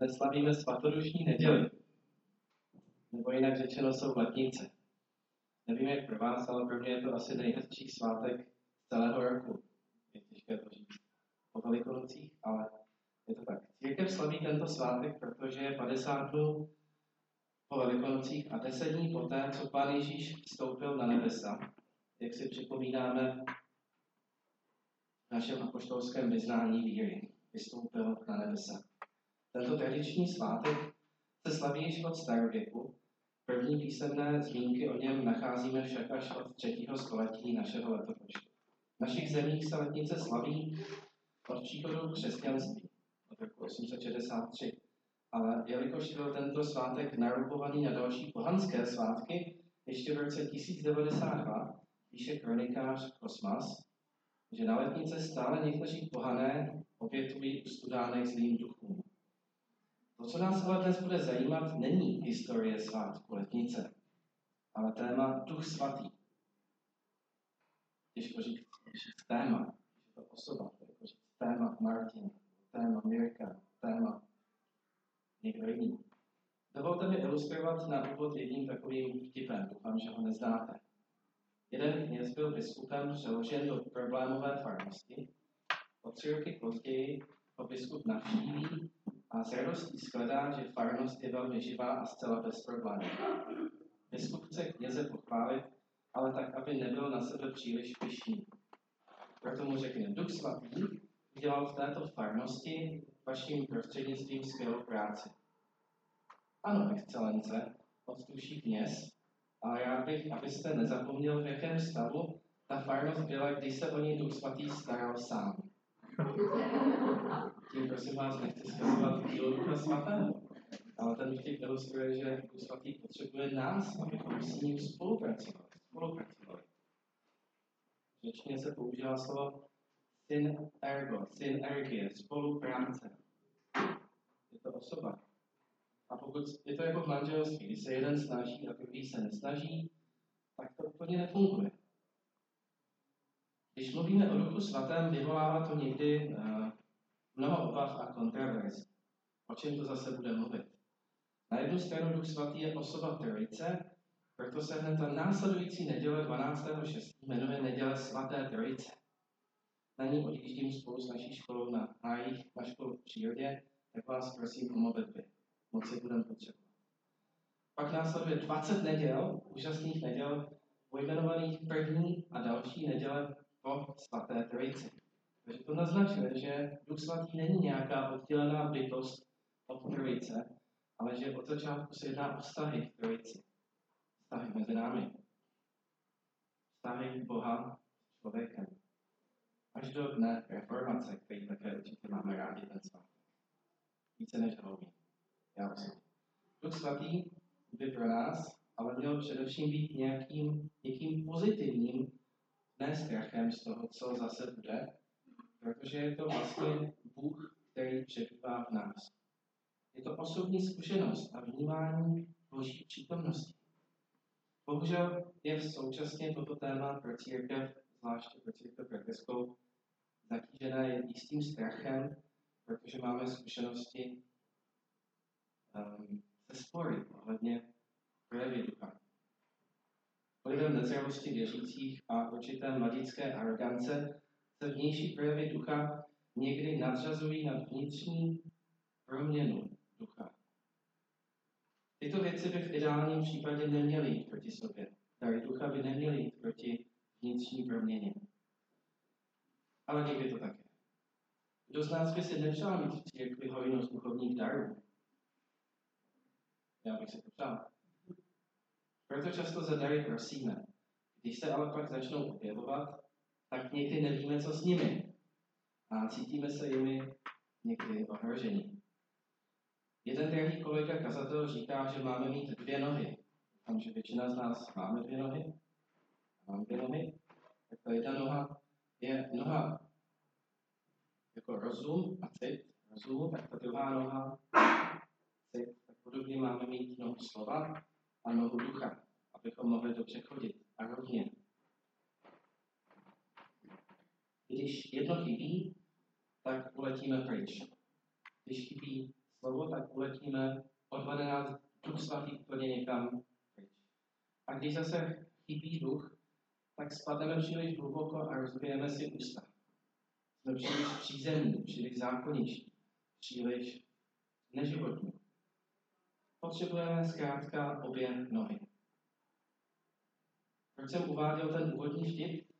neslavíme svatodušní neděli. Nebo jinak řečeno jsou letnice. Nevím, jak pro vás, ale pro mě je to asi nejhezčí svátek celého roku. Je těžké to říct po Velikonocích, ale je to tak. Církev slaví tento svátek, protože je 50 dnů po Velikonocích a 10 dní poté, co Pán Ježíš vstoupil na nebesa, jak si připomínáme v našem apoštolském vyznání víry, vystoupil na nebesa. Tento tradiční svátek se slaví již od starověku. První písemné zmínky o něm nacházíme však až od třetího století našeho letopočtu. V našich zemích se letnice slaví od příchodu křesťanství od roku 863. Ale jelikož byl tento svátek narukovaný na další pohanské svátky, ještě v roce 1092 píše kronikář Kosmas, že na letnice stále někteří pohané opětují ustudánek zlým duchům. To, co nás ale dnes bude zajímat, není historie svátku letnice, ale téma Duch Svatý. Těžko říct, téma, je to osoba, jako říct téma Martin, téma Mirka, téma někdo jiný. Dovolte mi ilustrovat na úvod jedním takovým vtipem, doufám, že ho neznáte. Jeden kněz byl biskupem přeložen do problémové farnosti. O tři roky později ho biskup navštíví a s radostí skladá, že farnost je velmi živá a zcela bez problémů. Biskup chce kněze pochválit, ale tak, aby nebyl na sebe příliš pišný. Proto mu řekne, Duch svatý udělal v této farnosti vaším prostřednictvím skvělou práci. Ano, excelence, odstuší kněz, ale já bych, abyste nezapomněl, v jakém stavu ta farnost byla, když se o ní Duch Svatý staral sám. Tím prosím vás nechci zkazovat dílo Ducha Svatého, ale ten vtip ilustruje, že Duch Svatý potřebuje nás, abychom s ním spolupracovali. spolupracovali. Řečně se používá slovo syn ergo, syn ergie, spolupráce. Je to osoba. A pokud je to jako v manželství, když se jeden snaží a druhý se nesnaží, tak to úplně nefunguje. Když mluvíme o Duchu Svatém, vyvolává to někdy uh, mnoho obav a kontroverzí. O čem to zase bude mluvit? Na jednu stranu Duch Svatý je osoba Trojice, proto se hned ta následující neděle 12.6. jmenuje Neděle svaté Trojice. Na ní odjíždím spolu s naší školou na hájích na školu v přírodě, tak vás prosím o modlitby. Moc si budeme potřebovat. Pak následuje 20 neděl, úžasných neděl, pojmenovaných první a další neděle po svaté trojici. Takže to naznačuje, že Duch Svatý není nějaká oddělená bytost od trojice, ale že od začátku se jedná o vztahy k trojici. Vztahy mezi námi. Vztahy Boha s člověkem. Až do dne reformace, který také určitě máme rádi ten svátek. Více než Halloween. Já osobně. Duch Svatý by pro nás ale měl především být nějakým, někým pozitivním, ne strachem z toho, co zase bude, protože je to vlastně Bůh, který přebývá v nás. Je to osobní zkušenost a vnímání Boží přítomnosti. Bohužel je současně toto téma pro církev, zvláště pro církev praktickou, zatížené jistým strachem, protože máme zkušenosti um, se spory ohledně projevy ducha. Vlivem nezralosti věřících a určité mladické arogance se vnější projevy ducha někdy nadřazují nad vnitřní proměnu ducha. Tyto věci by v ideálním případě neměly jít proti sobě. Dary ducha by neměly jít proti vnitřní proměně. Ale někdy to také. Kdo z nás by si nepřál mít v církvi hojnost duchovních darů? Já bych si to přál. Proto často za dary prosíme. Když se ale pak začnou objevovat, tak někdy nevíme, co s nimi. A cítíme se jimi někdy ohrožení. Jeden drahý kolega kazatel říká, že máme mít dvě nohy. Tam, že většina z nás máme dvě nohy. Mám dvě nohy. Tak ta jedna noha je noha jako rozum a cit. Rozum, tak ta druhá noha cit. Tak podobně máme mít nohu slova a nohu ducha, abychom mohli dobře chodit a rovně když jedno chybí, tak uletíme pryč. Když chybí slovo, tak uletíme, odvede nás Duch Svatý úplně někam pryč. A když zase chybí duch, tak spadneme příliš hluboko a rozbijeme si ústa. Jsme příliš přízemní, příliš zákoničtí, příliš neživotní. Potřebujeme zkrátka obě nohy. Proč jsem uváděl ten úvodní vtip?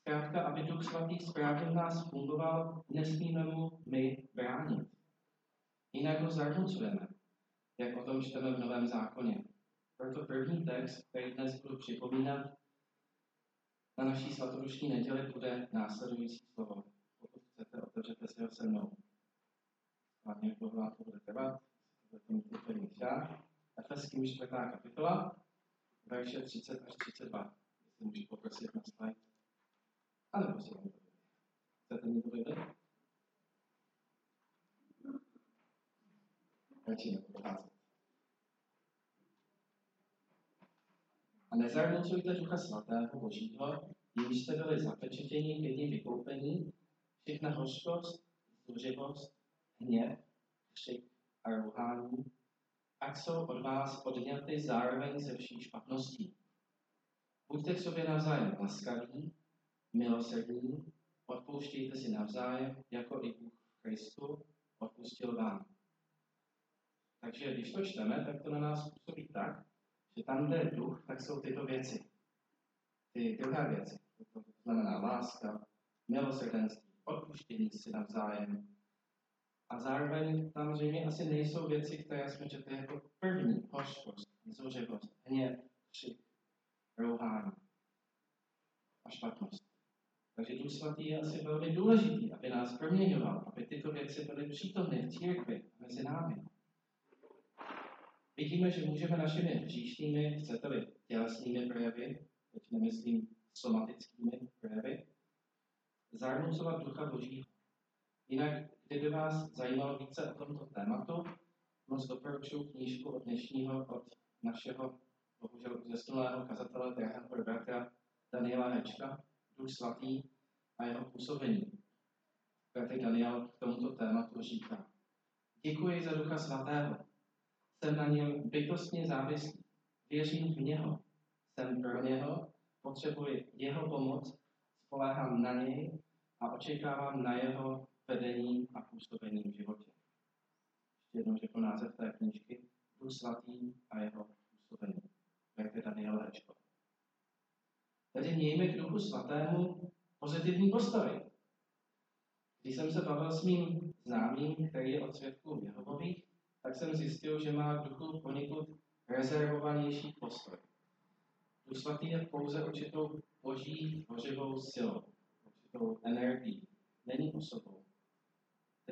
Zkrátka, aby Duch Svatý správně v nás fungoval, nesmíme mu my bránit. Jinak ho zarmucujeme, jak o tom čteme v Novém zákoně. Proto první text, který dnes budu připomínat, na naší svatodušní neděli bude následující slovo. Pokud chcete, otevřete si ho se mnou. Hlavně, dlouho to bude trvat, mít některý já. Efeským 4. kapitola, verše 30 až 32. Jestli můžu poprosit na slide. A nebo si to Chcete mi to vidět? Radši. A nezarmucujte Ducha Svatého Božího, jimž jste byli zapečetěni ke dní vykoupení, všechna hořkost, zuřivost, hněv, křik a ruhání, ať jsou od vás odňaty zároveň se vší špatností. Buďte k sobě navzájem laskaví, milosrdní, odpouštějte si navzájem, jako i Bůh Kristu odpustil vám. Takže když to čteme, tak to na nás působí tak, že tam, kde je duch, tak jsou tyto věci. Ty druhé věci. To znamená láska, milosrdenství, odpuštění si navzájem. A zároveň tam zřejmě asi nejsou věci, které jsme četli jako první. Hořkost, zuřivost, hněv, křik, rouhání a špatnost. Takže Duch Svatý je asi velmi důležitý, aby nás proměňoval, aby tyto věci byly přítomny v církvi mezi námi. Vidíme, že můžeme našimi hříšnými, chcete-li tělesnými projevy, teď nemyslím somatickými projevy, zarmucovat ducha Božího. Jinak, kdyby vás zajímalo více o tomto tématu, moc doporučuji knížku od dnešního, od našeho, bohužel zesnulého kazatele drahého bratra Daniela Hečka, Duch Svatý a jeho působení. Bratr Daniel k tomuto tématu říká. Děkuji za Ducha Svatého, jsem na něm bytostně závislý. Věřím v něho. Jsem pro něho, potřebuji jeho pomoc, spolehám na něj a očekávám na jeho vedení a působení v životě. Ještě jednou řeknu název té knížky. Duch svatý a jeho působení. Jak je Daniel Hečko. Tedy mějme k Duchu svatému pozitivní postoj. Když jsem se bavil s mým známým, který je od svědků Jehovových, tak jsem zjistil, že má duchu poněkud rezervovanější postoj. Duch svatý je pouze určitou boží tvořivou silou, určitou energií. Není osobou.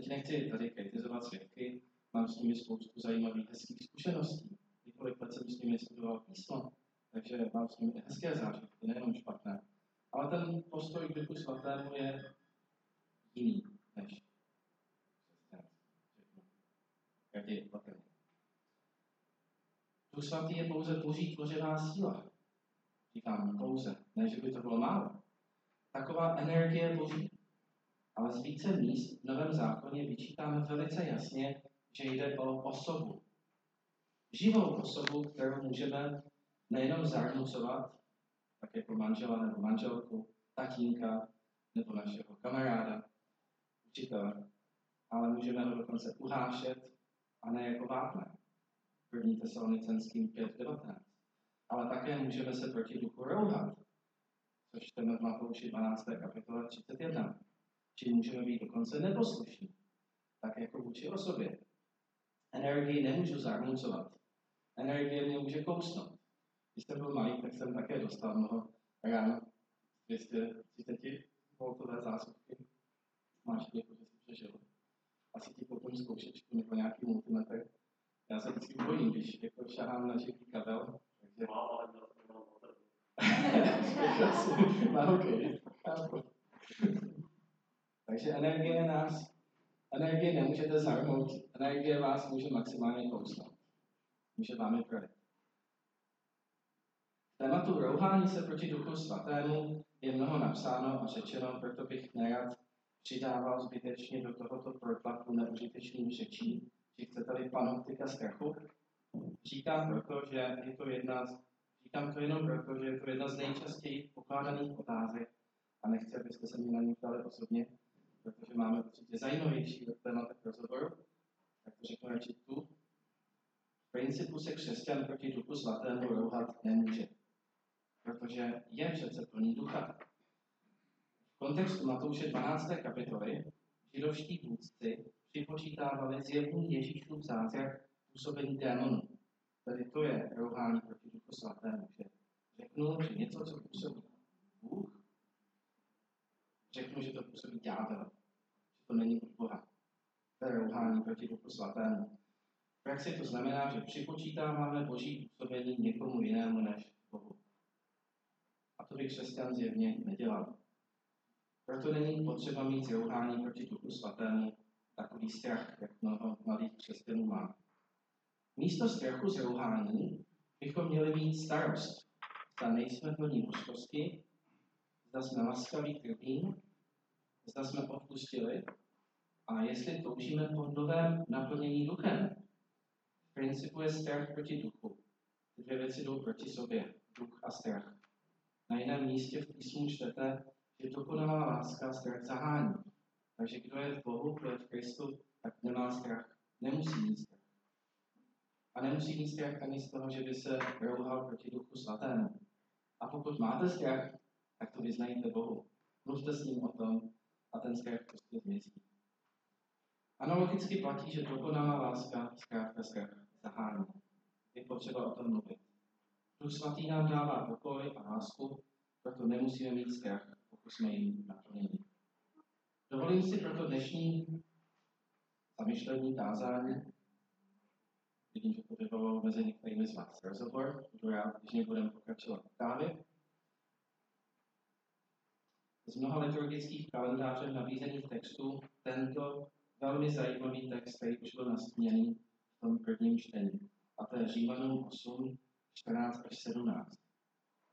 Teď nechci tady kritizovat svědky, mám s nimi spoustu zajímavých, hezkých zkušeností. Několik let jsem s nimi studoval písmo, takže mám s nimi hezké zážitky, nejenom špatné. Ale ten postoj k Duchu Svatému je jiný než každý patrně. Duch svatý je pouze boží tvořivá síla. Říkám pouze, ne, že by to bylo málo. Taková energie boží. Ale z více míst v Novém zákoně vyčítáme velice jasně, že jde o osobu. Živou osobu, kterou můžeme nejenom zarmucovat, tak jako manžela nebo manželku, tatínka nebo našeho kamaráda, učitele, ale můžeme ho dokonce uhášet a ne jako vápne. První tesalonicenským 5.19. Ale také můžeme se proti duchu rouhat, což čteme v Matouši 12. kapitole 31. Či můžeme být dokonce neposlušní, tak jako vůči osobě. Energii nemůžu zarmucovat. Energie mě může kousnout. Když jsem byl malý, tak jsem také dostal mnoho ráno 230 voltové zásuvky. Máš děkuji, že jsi přežil asi ti potom zkoušečku nebo nějaký multimetr. Já se vždycky bojím, když jako šahám na živý kabel. Takže... na hokej. Takže energie nás, energie nemůžete zarmout, energie vás může maximálně kousnout. Může vám je projekt. Tématu rouhání se proti duchu svatému je mnoho napsáno a řečeno, proto bych nerad přidával zbytečně do tohoto protlaku neužitečných řečí, či chcete-li panoptika strachu. Říkám proto, že je to jedna z, říkám to jenom proto, že je to jedna z nejčastěji pokládaných otázek a nechci, abyste se mě na ní ptali osobně, protože máme určitě zajímavější téma rozhovoru, tak to řeknu radši tu. V principu se křesťan proti duchu svatému rouhat nemůže, protože je přece plný ducha. V kontextu Matouše 12. kapitoly židovští vůdci připočítávali zjevný Ježíšův zázrak působení démonů. Tedy to je rouhání proti duchu svatému, že řeknu, že něco, co působí Bůh, řeknu, že to působí ďábel, že to není od Boha. To je rouhání proti duchu svatému. V praxi to znamená, že připočítáváme boží působení někomu jinému než Bohu. A to by křesťan zjevně nedělal. Proto není potřeba mít zrouhání proti duchu svatému takový strach, jak mnoho mladých křesťanů má. Místo strachu z rouhání bychom měli mít starost. Zda nejsme plní božskosti, zda jsme laskaví krvím, zda jsme odpustili a jestli toužíme po novém naplnění duchem. V principu je strach proti duchu. Ty dvě věci jdou proti sobě, duch a strach. Na jiném místě v písmu čtete, že dokonalá láska strach zahání. Takže kdo je v Bohu, kdo je v Kristu, tak nemá strach. Nemusí mít strach. A nemusí mít strach ani z toho, že by se rouhal proti duchu svatému. A pokud máte strach, tak to vyznajte Bohu. Mluvte s ním o tom a ten strach prostě zmizí. Analogicky platí, že dokonalá láska zkrátka strach zahání. Je potřeba o tom mluvit. Duch svatý nám dává pokoj a lásku, proto nemusíme mít strach, pokud jsme jim naplněni. Dovolím si proto dnešní zamyšlení tázání. Vidím, že to vyvolalo mezi některými z vás rozhovor. Budu rád, když budeme pokračovat v kávě. Z mnoha liturgických kalendářem nabízených textů tento velmi zajímavý text, který už byl nastíněný v tom prvním čtení. A to je Římanům 8, 14 až 17.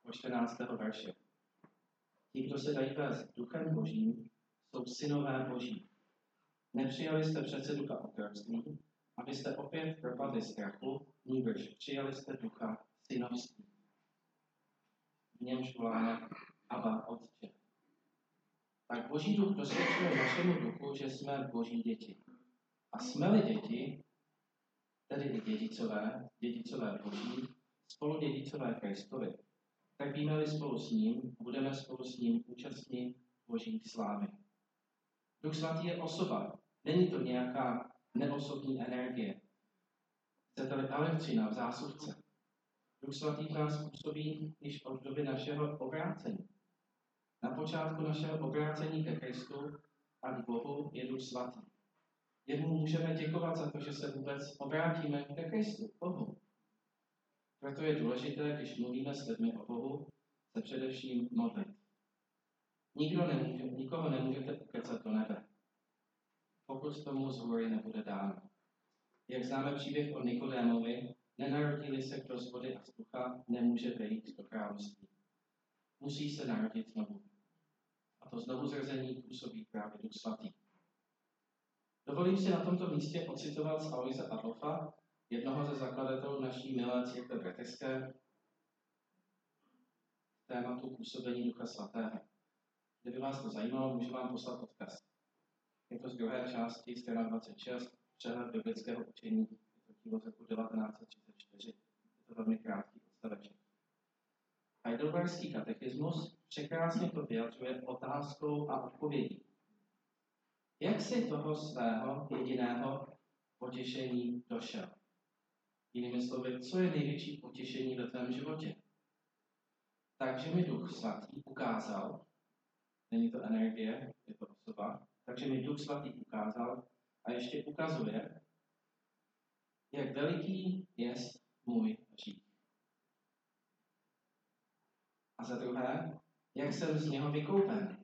Po 14. verše. Ti, kdo se dají vést duchem božím, jsou synové boží. Nepřijali jste přece ducha otroctví, abyste opět propadli strachu, nýbrž přijali jste ducha synovství. V němž voláme Abba Otče. Tak boží duch dosvědčuje našemu duchu, že jsme boží děti. A jsme-li děti, tedy i dědicové, dědicové boží, spolu dědicové Kristovi, tak víme-li spolu s ním, budeme spolu s ním účastní boží slávy. Duch svatý je osoba. Není to nějaká neosobní energie. Chcete-li elektřina v zásuvce. Duch svatý v nás působí již od doby našeho obrácení. Na počátku našeho obrácení ke Kristu a k Bohu je Duch svatý. Jemu můžeme děkovat za to, že se vůbec obrátíme ke Kristu, Bohu. Proto je důležité, když mluvíme s lidmi o Bohu, se především modlit. Nikdo nemůže, nikoho nemůžete ukecat do nebe, pokud tomu z hory nebude dáno. Jak známe příběh o Nikodémovi, nenarodili se kdo z vody a vzducha, nemůže vejít do království. Musí se narodit znovu. To znovu zrození působí právě Duch Svatý. Dovolím si na tomto místě ocitovat z Aloise Adolfa, jednoho ze zakladatelů naší milé církve bratrské, tématu působení Ducha Svatého. Kdyby vás to zajímalo, můžu vám poslat odkaz. Je to z druhé části, strana 26, přehled biblického učení, je to dílo z roku 1934. Je to velmi krátký odstaveček. Heidelbergský katechismus překrásně to vyjadřuje otázkou a odpovědí. Jak si toho svého jediného potěšení došel? Jinými slovy, co je největší potěšení ve tvém životě? Takže mi Duch Svatý ukázal, není to energie, je to osoba, takže mi Duch Svatý ukázal a ještě ukazuje, jak veliký je můj hřích. A za druhé, jak jsem z něho vykoupen.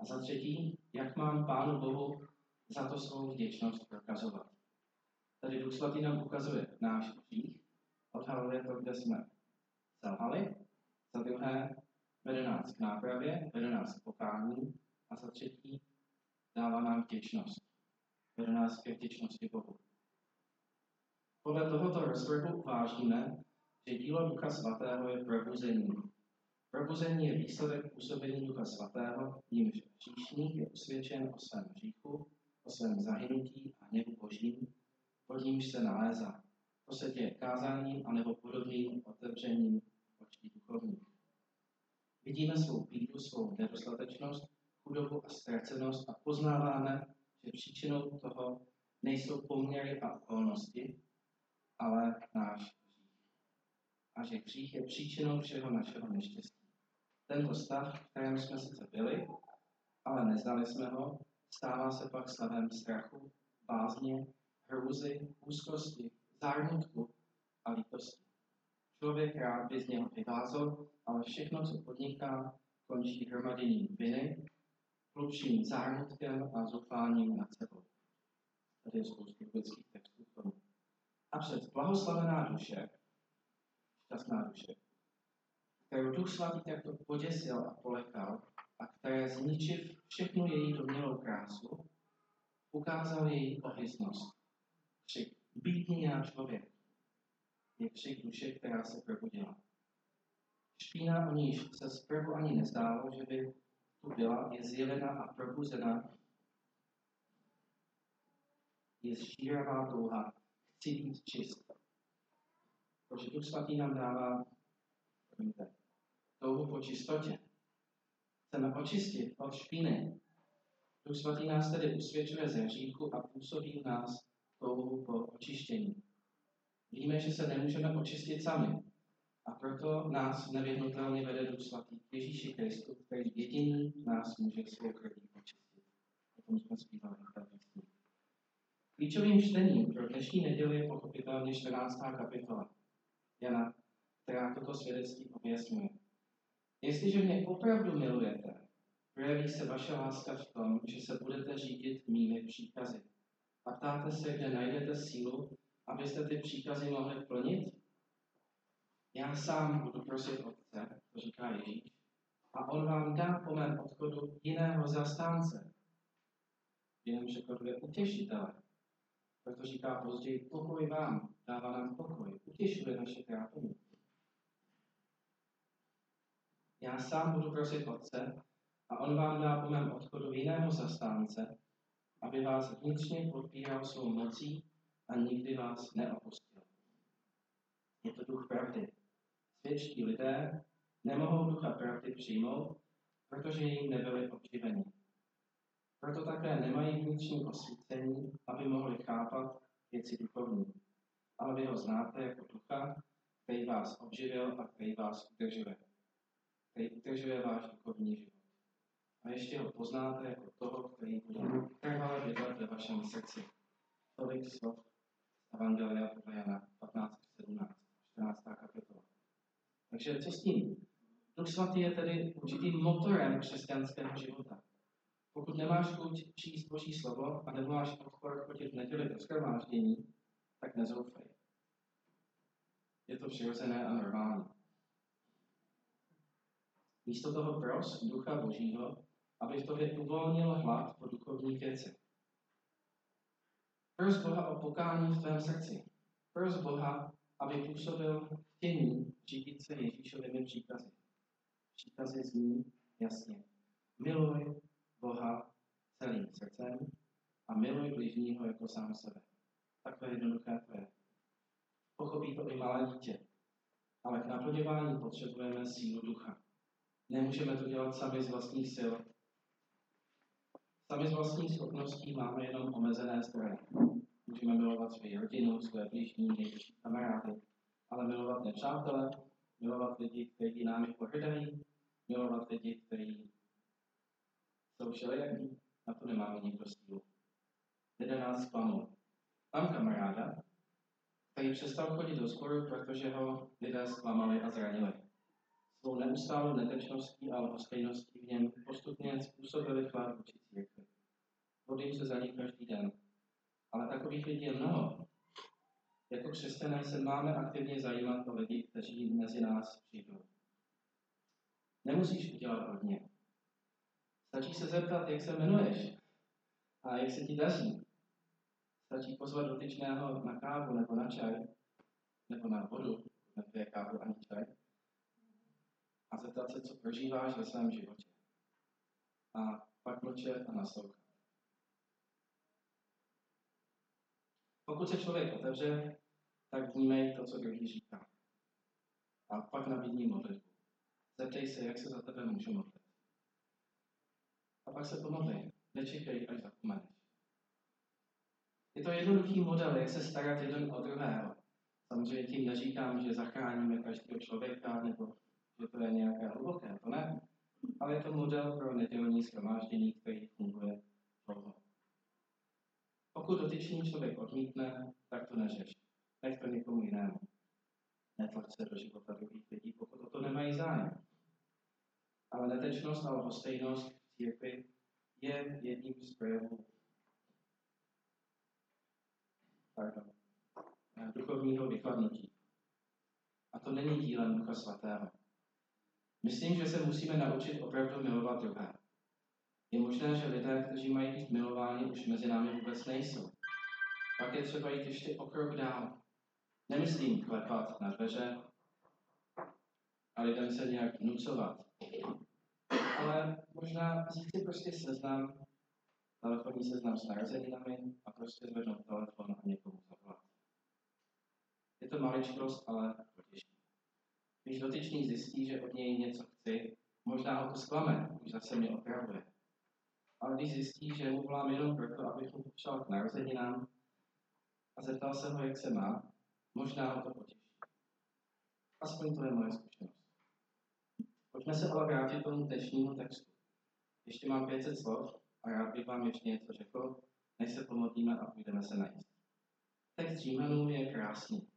A za třetí, jak mám Pánu Bohu za to svou vděčnost prokazovat. Tady Duch Svatý nám ukazuje náš hřích, odhaluje to, kde jsme selhali, za druhé vede nás k nápravě, vede nás k pokání a za třetí dává nám vděčnost. Vede nás ke vděčnosti Bohu. Podle tohoto rozvrhu uvážíme, že dílo Ducha Svatého je probuzení. Probuzení je výsledek působení Ducha Svatého, nímž říšník je usvědčen o svém hříchu, o svém zahynutí a hněvu božím, pod nímž se nalézá. To se děje kázáním anebo podobným otevřením očí duchovních. Vidíme svou pídu, svou nedostatečnost, chudobu a ztracenost a poznáváme, že příčinou toho nejsou poměry a okolnosti, ale náš hřích. A že hřích je příčinou všeho našeho neštěstí. Tento stav, v kterém jsme sice byli, ale neznali jsme ho, stává se pak stavem strachu, bázně, hrůzy, úzkosti, zármutku a lítosti. Člověk rád by z něho vyvázal, ale všechno, co podniká, končí hromaděním viny, hlubším zármutkem a zoufáním nad sebou. Tady je spoustu biblických textů k tomu. A před blahoslavená duše, šťastná duše, kterou Duch Svatý takto poděsil a polekal a které zničiv všechnu její domělou krásu, ukázal její ohyznost. Křik bídný já člověk je křik duše, která se probudila. Špína, o níž se zprvu ani nezdálo, že by tu byla, je zjevena a probuzena. Je šíravá touha, chci být čist. Protože Duch Svatý nám dává, promiňte, touhu po čistotě. Chceme očistit od špíny. Duch Svatý nás tedy usvědčuje ze hříchu a působí v nás touhu po očištění. Víme, že se nemůžeme očistit sami. A proto nás nevyhnutelně vede Duch Svatý k Ježíši Kristu, který jediný nás může svou krví očistit. O tom jsme zpívali v Klíčovým čtením pro dnešní neděli je pochopitelně 14. kapitola Jana, která toto svědectví objasňuje. Jestliže mě opravdu milujete, projeví se vaše láska v tom, že se budete řídit mými příkazy. A ptáte se, kde najdete sílu, abyste ty příkazy mohli plnit? Já sám budu prosit Otce, to říká Ježíš, a on vám dá po mém odchodu jiného zastánce. V jiném překladu je utěšitele. Proto říká později, pokoj vám, dává nám pokoj, utěšuje naše trápení. Já sám budu prosit Otce a on vám dá po mém odchodu jiného zastánce, aby vás vnitřně podpíral svou mocí a nikdy vás neopustil. Je to duch pravdy. Svědčtí lidé nemohou ducha pravdy přijmout, protože jim nebyli obživeni. Proto také nemají vnitřní osvícení, aby mohli chápat věci duchovní. Ale vy ho znáte jako ducha, který vás obživil a který vás udržuje. Který udržuje váš duchovní život. A ještě ho poznáte jako toho, který bude trvale bydlet ve vašem srdci. Tolik slov Evangelia podle Jana 15, 17, 14. kapitola. Takže co s tím? Duch svatý je tedy určitým motorem křesťanského života. Pokud nemáš chuť číst Boží slovo a nebo máš odpor chodit v neděli do schromáždění, tak nezoufej. Je to přirozené a normální. Místo toho pros Ducha Božího, aby v tobě uvolnil hlad po duchovních věcech. Pros Boha o pokání v tvém srdci. Pros Boha, aby působil chtění řídit se Ježíšovými příkazy. Příkazy zní jasně. Miluj Boha celým srdcem a miluj bližního jako sám sebe. Takové jednoduché to je. Pochopí to i malé dítě. Ale k naplňování potřebujeme sílu ducha. Nemůžeme to dělat sami z vlastních sil. Sami z vlastních schopností máme jenom omezené zdroje. Můžeme milovat svoji rodinu, své blížní, nejbližší kamarády, ale milovat nepřátele, milovat lidi, kteří námi pohrdají, milovat lidi, kteří jsou všelijaký, na to nemáme nikdo sílu. Lidé nás zklamou. Mám kamaráda, který přestal chodit do sboru, protože ho lidé zklamali a zranili. Svou neustálou netečností a lhostejností v něm postupně způsobili chlad vůči církvi. Modlím se za ní každý den. Ale takových lidí je mnoho. Jako křesťané se máme aktivně zajímat o lidi, kteří mezi nás přijdou. Nemusíš udělat hodně. Stačí se zeptat, jak se jmenuješ a jak se ti daří. Stačí pozvat dotyčného na kávu nebo na čaj, nebo na vodu, nepije kávu ani čaj, a zeptat se, co prožíváš ve svém životě. A pak mlčet a naslouchat. Pokud se člověk otevře, tak vnímej to, co druhý říká. A pak nabídní modlitbu. Zeptej se, jak se za tebe můžu modlit. A pak se pomodlej. Nečekej, až zapomeneš. Je to jednoduchý model, jak se starat jeden o druhého. Samozřejmě tím neříkám, že zachráníme každého člověka, nebo že to je nějaké hluboké, to ne. Ale je to model pro nedělní schromáždění, který funguje dlouho. Pokud dotyčný člověk odmítne, tak to neřeš. Nech to někomu jinému. Netlač se do života druhých lidí, pokud o to nemají zájem. Ale netečnost a lhostejnost v je jedním z projevů duchovního vychladnutí. A to není dílem Ducha Svatého. Myslím, že se musíme naučit opravdu milovat druhé. Je možné, že lidé, kteří mají být milováni, už mezi námi vůbec nejsou. Pak je třeba jít ještě o krok dál. Nemyslím klepat na dveře a lidem se nějak nucovat. Ale možná vzít si prostě seznam, telefonní seznam s narozeninami a prostě zvednout telefon a někomu zavolat. Je to maličkost, ale potěší. Když dotyčný zjistí, že od něj něco chci, možná ho to zklame, už zase mě opravuje. Ale když zjistí, že mu volám jenom proto, abych mu popřál k narozeninám a zeptal se ho, jak se má, možná ho to potěší. Aspoň to je moje zkušenost. Pojďme se ale vrátit tomu dnešnímu textu. Ještě mám 500 slov a rád bych vám ještě něco řekl, než se pomodlíme a půjdeme se najít. Text Římanů je krásný.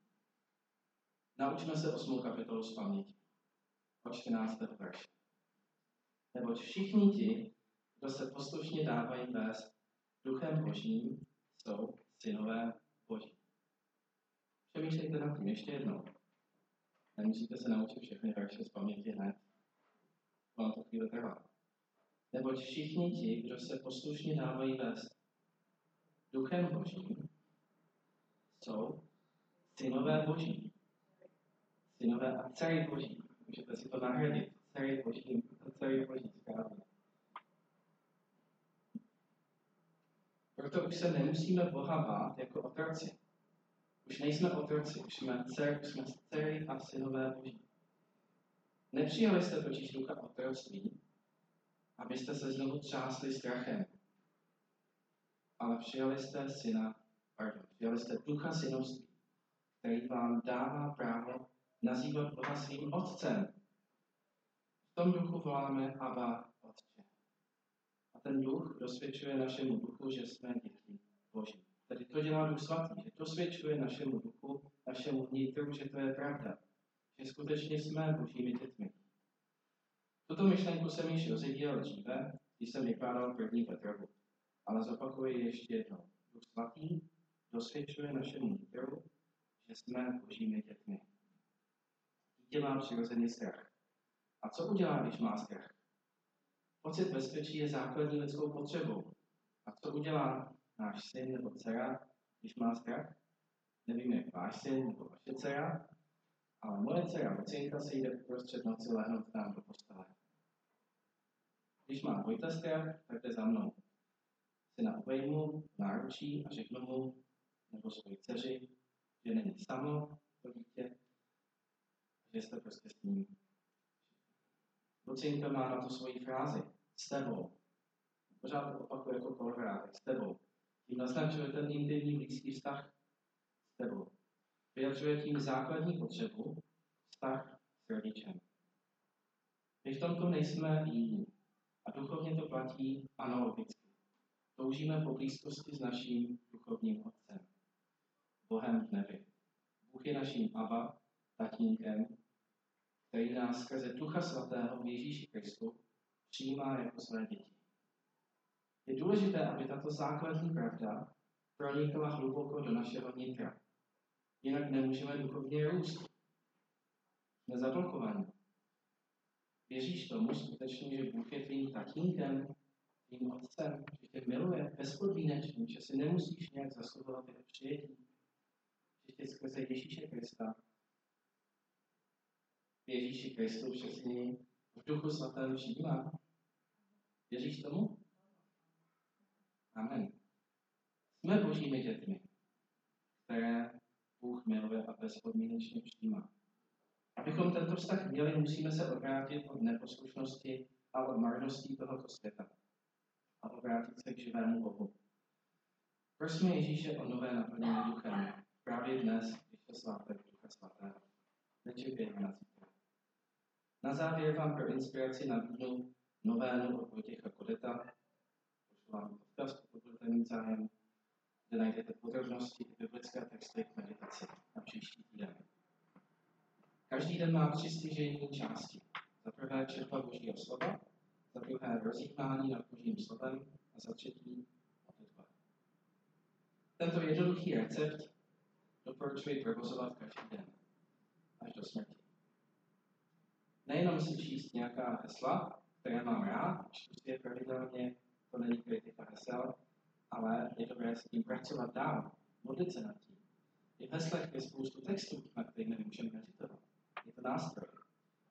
Naučme se osmou kapitolu z paměti. Od 14. verše. Neboť všichni ti, kdo se poslušně dávají vést duchem božím, jsou synové boží. Přemýšlejte nad tím ještě jednou. Nemusíte se naučit všechny verše z paměti hned. Vám to chvíli trvá. Neboť všichni ti, kdo se poslušně dávají vést duchem božím, jsou synové boží. Synové a dcery boží. Můžete si to nahradit. Dcery boží, dcery boží správně. Proto už se nemusíme Boha bát jako otroci. Už nejsme otroci, už jsme, dcer, už jsme dcery a synové boží. Nepřijali jste totiž ducha otroctví, abyste se znovu třásli strachem. Ale přijali jste syna, pardon, přijali jste ducha synovství, který vám dává právo nazývat Boha svým otcem. V tom duchu voláme Abba Otče. A ten duch dosvědčuje našemu duchu, že jsme děti Boží. Tedy to dělá Duch Svatý, že dosvědčuje našemu duchu, našemu vnitru, že to je pravda. Že skutečně jsme Božími dětmi. Tuto myšlenku jsem již rozjedíl dříve, když jsem vykládal první Petrovu. Ale zopakuji ještě jednou. Duch Svatý dosvědčuje našemu nitru, že jsme božími dětmi. Dítě má přirozený strach. A co udělá, když má strach? Pocit bezpečí je základní lidskou potřebou. A co udělá náš syn nebo dcera, když má strach? Nevím, jak váš syn nebo vaše dcera, ale moje dcera Lucinka se jde prostřed noci lehnout nám do postele. Když má Vojta strach, tak jde za mnou. na obejmu, náručí a řeknu mu, nebo svoji dceři, že není samo to dítě, že jste prostě s ním. Lucinka má na to svoji frázi. S tebou. Pořád to opakuje jako kolorátek. S tebou. Tím naznačuje ten intimní blízký vztah s tebou. Vyjadřuje tím základní potřebu vztah s rodičem. My v tomto nejsme jiní. A duchovně to platí analogicky. Toužíme po blízkosti s naším duchovním otcem. Bohem v nebi. Bůh je naším Abba, tatínkem, který nás skrze Ducha Svatého v Ježíši Kristu přijímá jako své děti. Je důležité, aby tato základní pravda pronikla hluboko do našeho nitra. Jinak nemůžeme duchovně růst. Jsme zablokovaní. Věříš tomu skutečně, že Bůh je tvým tatínkem, tvým otcem, že tě miluje bezpodmínečně, že si nemusíš nějak zasluhovat jeho přijetí, že tě skrze Ježíše Krista, Ježíši Kristu přesně v duchu svatém přijímá. Věříš tomu? Amen. Jsme božími dětmi, které Bůh miluje a bezpodmínečně přijímá. Abychom tento vztah měli, musíme se obrátit od neposlušnosti a od marností tohoto světa a obrátit se k živému Bohu. Prosíme Ježíše o nové naplnění duchem právě dnes, když je svátek Ducha Svatého. Nečekejme na. Na závěr vám pro inspiraci nabídnu novénu od Vojtěcha Kodeta. Pošlu vám odkaz, pokud budete mít zájem, kde najdete podrobnosti i biblické texty k meditaci na příští týden. Každý den má tři stěžejní části. Za prvé čerpa Božího slova, za druhé rozjímání nad Božím slovem a za třetí modlitba. Tento jednoduchý recept doporučuji provozovat každý den, až do smrti. Nejenom si číst nějaká hesla, které mám rád, čtu si je pravidelně, to není kritika hesel, ale je dobré s tím pracovat dál, modlit se nad tím. I v heslech je spoustu textů, na kterých nemůžeme meditovat. Je to nástroj.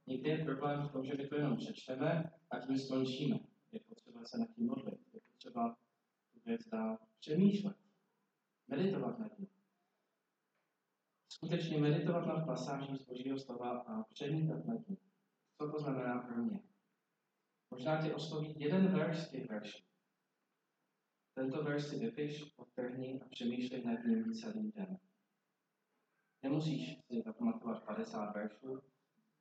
Někdy je problém v tom, že my to jenom přečteme a tím skončíme. Je potřeba se nad tím modlit, je potřeba tu věc dál přemýšlet, meditovat nad tím. Skutečně meditovat nad pasáží z Božího slova a přemýšlet nad tím. Co to znamená pro mě? Možná tě osloví jeden verš z těch veršů. Tento verš si vypiš, odtrhni a přemýšlej nad ním celý den. Nemusíš si zapamatovat 50 veršů,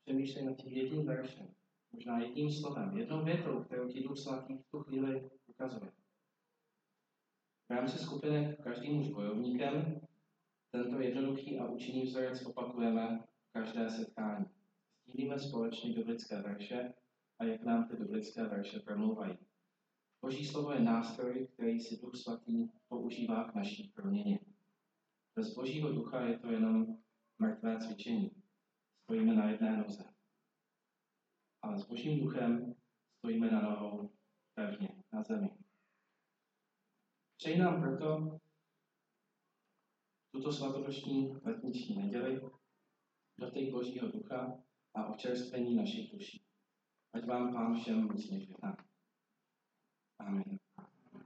přemýšlej nad tím jedním veršem, možná jedním slovem, jednou větou, kterou ti Duch Svatý v tu chvíli ukazuje. V rámci skupiny Každý muž bojovníkem tento jednoduchý a účinný vzorec opakujeme každé setkání. Sdílíme společně biblické verše a jak nám ty biblické verše promluvají. Boží slovo je nástroj, který si Duch Svatý používá k naší proměně. Bez Božího ducha je to jenom mrtvé cvičení. Stojíme na jedné noze. Ale s Božím duchem stojíme na nohou pevně, na zemi. Přeji nám proto tuto svatonoční letniční neděli dotyk Božího ducha a občerstvení našich duší. Ať vám Pán všem žehná. Amen.